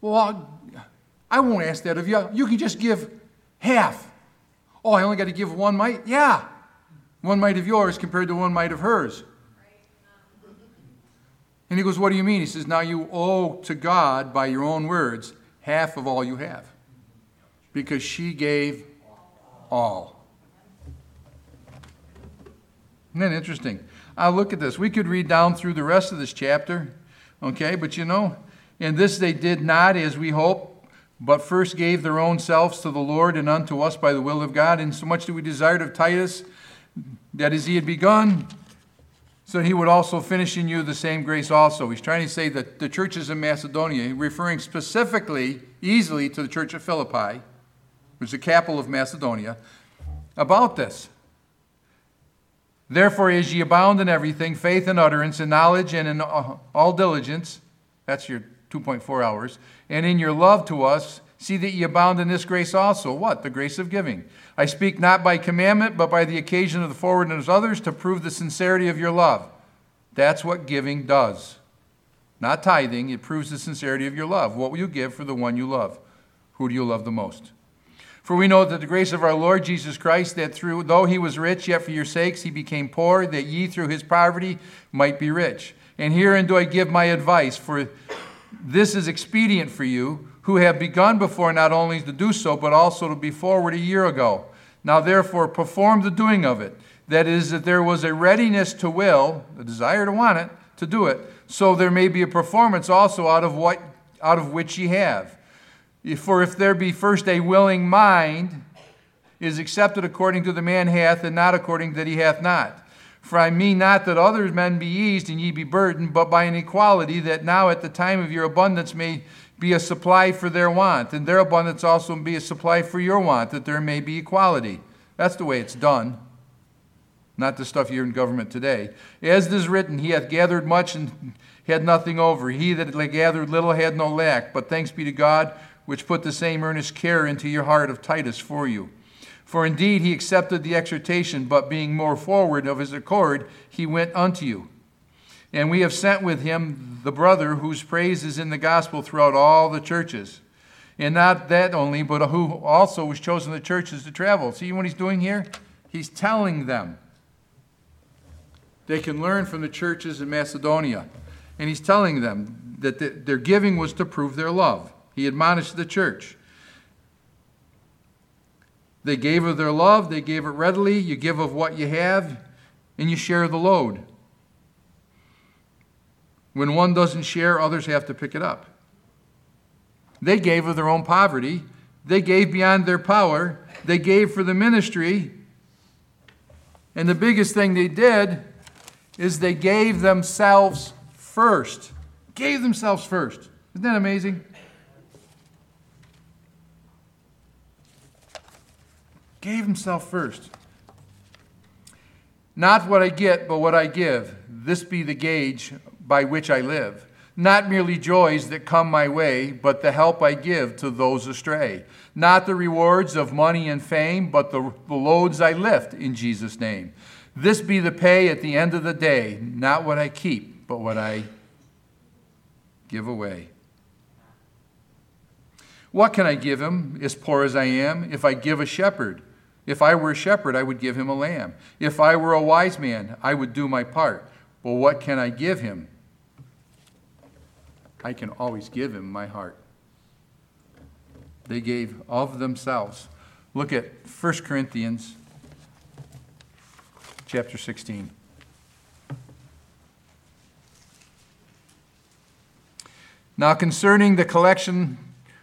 Well, I won't ask that of you. You can just give half. Oh, I only got to give one mite? Yeah. One mite of yours compared to one mite of hers. And he goes, What do you mean? He says, Now you owe to God, by your own words, half of all you have. Because she gave all. Isn't that interesting? I'll look at this. We could read down through the rest of this chapter, okay? But you know, in this they did not, as we hope, but first gave their own selves to the Lord and unto us by the will of God. And so much do we desired of Titus that as he had begun, so he would also finish in you the same grace also. He's trying to say that the churches in Macedonia, referring specifically, easily to the church of Philippi, which is the capital of Macedonia, about this. Therefore, as ye abound in everything, faith and utterance, and knowledge, and in all diligence, that's your 2.4 hours, and in your love to us, see that ye abound in this grace also. What? The grace of giving. I speak not by commandment, but by the occasion of the forwardness of others to prove the sincerity of your love. That's what giving does. Not tithing, it proves the sincerity of your love. What will you give for the one you love? Who do you love the most? For we know that the grace of our Lord Jesus Christ, that through, though he was rich, yet for your sakes he became poor, that ye through his poverty might be rich. And herein do I give my advice, for this is expedient for you who have begun before not only to do so, but also to be forward a year ago. Now, therefore, perform the doing of it. That is, that there was a readiness to will, a desire to want it, to do it, so there may be a performance also out of what out of which ye have. For if there be first a willing mind, is accepted according to the man hath, and not according that he hath not. For I mean not that other men be eased and ye be burdened, but by an equality, that now at the time of your abundance may be a supply for their want, and their abundance also be a supply for your want, that there may be equality. That's the way it's done. Not the stuff you're in government today. As it is written, He hath gathered much and had nothing over. He that gathered little had no lack. But thanks be to God, which put the same earnest care into your heart of Titus for you. For indeed he accepted the exhortation, but being more forward of his accord, he went unto you. And we have sent with him the brother whose praise is in the gospel throughout all the churches. And not that only, but who also was chosen the churches to travel. See what he's doing here? He's telling them. They can learn from the churches in Macedonia. And he's telling them that their giving was to prove their love. He admonished the church. They gave of their love, they gave it readily. You give of what you have, and you share the load. When one doesn't share, others have to pick it up. They gave of their own poverty, they gave beyond their power, they gave for the ministry. And the biggest thing they did is they gave themselves first. Gave themselves first. Isn't that amazing? Gave himself first. Not what I get, but what I give. This be the gauge by which I live. Not merely joys that come my way, but the help I give to those astray. Not the rewards of money and fame, but the, the loads I lift in Jesus' name. This be the pay at the end of the day, not what I keep, but what I give away. What can I give him, as poor as I am, if I give a shepherd? If I were a shepherd, I would give him a lamb. If I were a wise man, I would do my part. But what can I give him? I can always give him my heart. They gave of themselves. Look at 1 Corinthians chapter 16. Now, concerning the collection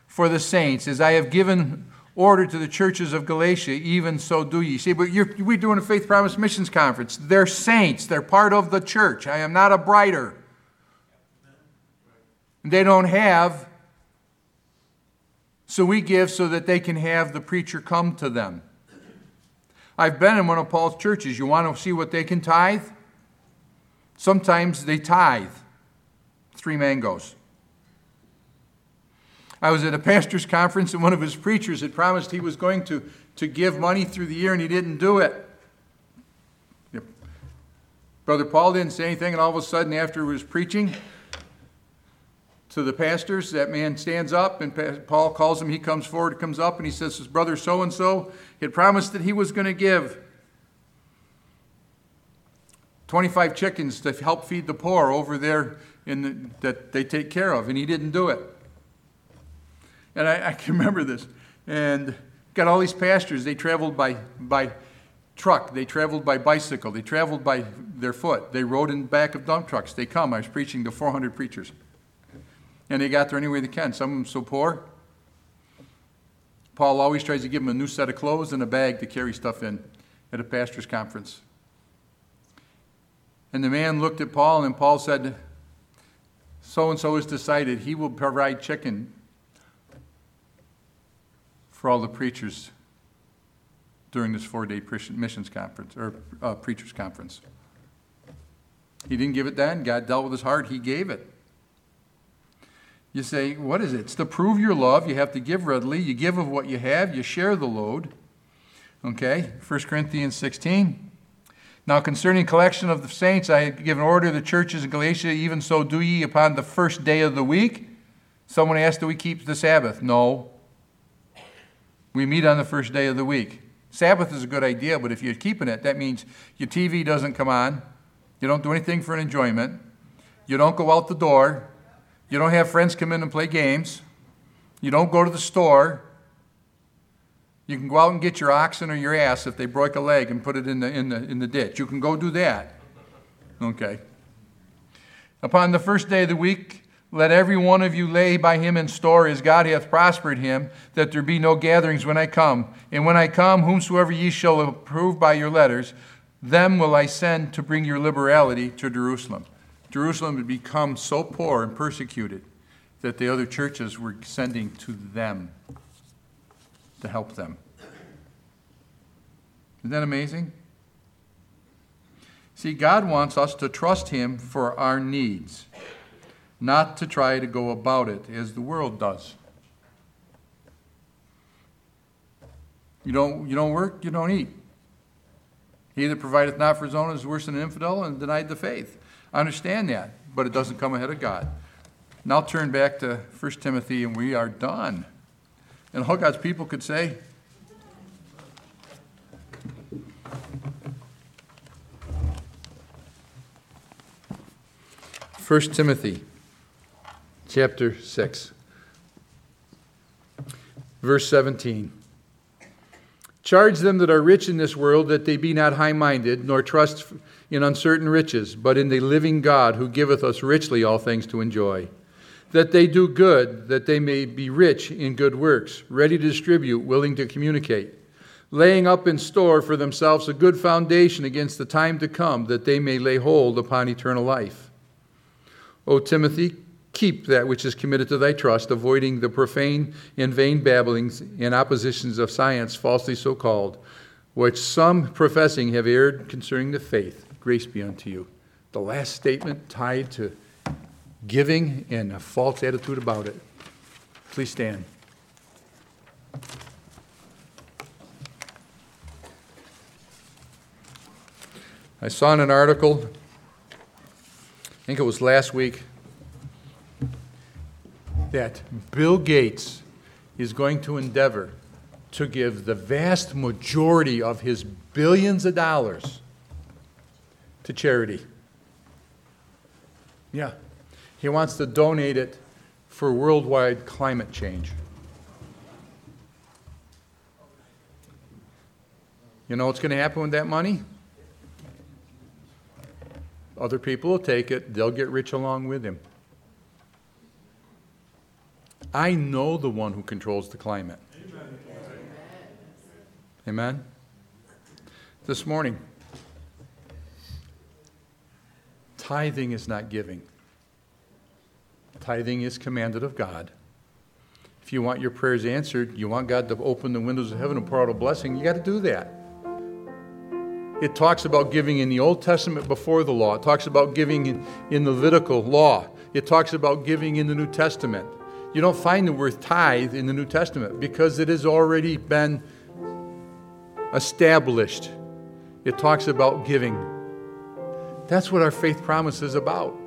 for the saints, as I have given order to the churches of Galatia, even so do ye. See, but we're doing a Faith Promise Missions Conference. They're saints, they're part of the church. I am not a brighter. They don't have So we give so that they can have the preacher come to them. I've been in one of Paul's churches. You want to see what they can tithe? Sometimes they tithe three mangoes. I was at a pastor's conference and one of his preachers had promised he was going to, to give money through the year and he didn't do it. Brother Paul didn't say anything, and all of a sudden, after he was preaching to the pastors, that man stands up and Paul calls him. He comes forward, comes up, and he says, His brother so and so had promised that he was going to give 25 chickens to help feed the poor over there in the, that they take care of, and he didn't do it. And I, I can remember this. And got all these pastors, they traveled by, by truck, they traveled by bicycle, they traveled by their foot, they rode in back of dump trucks. They come. I was preaching to 400 preachers. And they got there any way they can. Some of them so poor. Paul always tries to give them a new set of clothes and a bag to carry stuff in at a pastor's conference. And the man looked at Paul, and Paul said, So and so has decided he will provide chicken for all the preachers during this four day missions conference or uh, preachers conference. He didn't give it then. God dealt with his heart. He gave it. You say, what is it? It's to prove your love. You have to give readily. You give of what you have. You share the load. Okay? 1 Corinthians 16. Now, concerning collection of the saints, I have given order to the churches in Galatia, even so do ye upon the first day of the week. Someone asked, Do we keep the Sabbath? No. We meet on the first day of the week. Sabbath is a good idea, but if you're keeping it, that means your TV doesn't come on. You don't do anything for an enjoyment. You don't go out the door. You don't have friends come in and play games. You don't go to the store. You can go out and get your oxen or your ass if they broke a leg and put it in the, in the, in the ditch. You can go do that. Okay. Upon the first day of the week, let every one of you lay by him in store as God hath prospered him, that there be no gatherings when I come. And when I come, whomsoever ye shall approve by your letters, them will I send to bring your liberality to Jerusalem. Jerusalem had become so poor and persecuted that the other churches were sending to them to help them. Isn't that amazing? See, God wants us to trust Him for our needs, not to try to go about it as the world does. You don't, you don't work, you don't eat. He that provideth not for his own is worse than an infidel and denied the faith. I understand that, but it doesn't come ahead of God. Now turn back to 1 Timothy and we are done. And all God's people could say, First Timothy chapter 6 verse 17 Charge them that are rich in this world that they be not high minded, nor trust in uncertain riches, but in the living God who giveth us richly all things to enjoy. That they do good, that they may be rich in good works, ready to distribute, willing to communicate, laying up in store for themselves a good foundation against the time to come, that they may lay hold upon eternal life. O Timothy, keep that which is committed to thy trust, avoiding the profane and vain babblings and oppositions of science, falsely so called, which some professing have erred concerning the faith. Grace be unto you. The last statement tied to giving and a false attitude about it. Please stand. I saw in an article, I think it was last week, that Bill Gates is going to endeavor to give the vast majority of his billions of dollars to charity. Yeah. He wants to donate it for worldwide climate change. You know what's going to happen with that money? Other people will take it, they'll get rich along with him. I know the one who controls the climate. Amen? This morning, tithing is not giving, tithing is commanded of God. If you want your prayers answered, you want God to open the windows of heaven and pour out a blessing, you got to do that. It talks about giving in the Old Testament before the law. It talks about giving in, in the Levitical law. It talks about giving in the New Testament. You don't find the word tithe in the New Testament because it has already been established. It talks about giving. That's what our faith promise is about.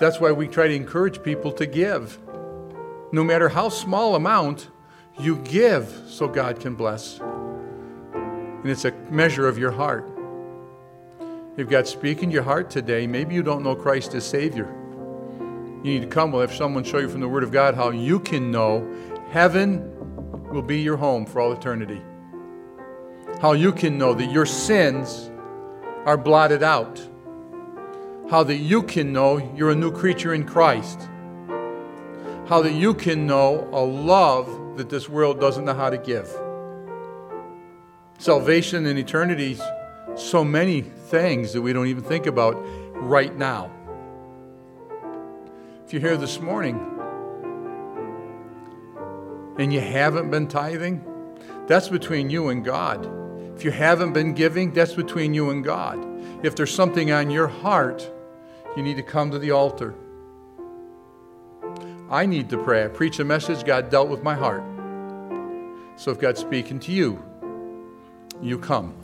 That's why we try to encourage people to give. No matter how small amount, you give so God can bless. And it's a measure of your heart. If God speak in your heart today, maybe you don't know Christ as Savior. You need to come. We'll have someone show you from the Word of God how you can know heaven will be your home for all eternity. How you can know that your sins are blotted out how that you can know you're a new creature in Christ. How that you can know a love that this world doesn't know how to give. Salvation and eternity, so many things that we don't even think about right now. If you're here this morning and you haven't been tithing, that's between you and God. If you haven't been giving, that's between you and God. If there's something on your heart, you need to come to the altar. I need to pray. I preach a message, God dealt with my heart. So if God's speaking to you, you come.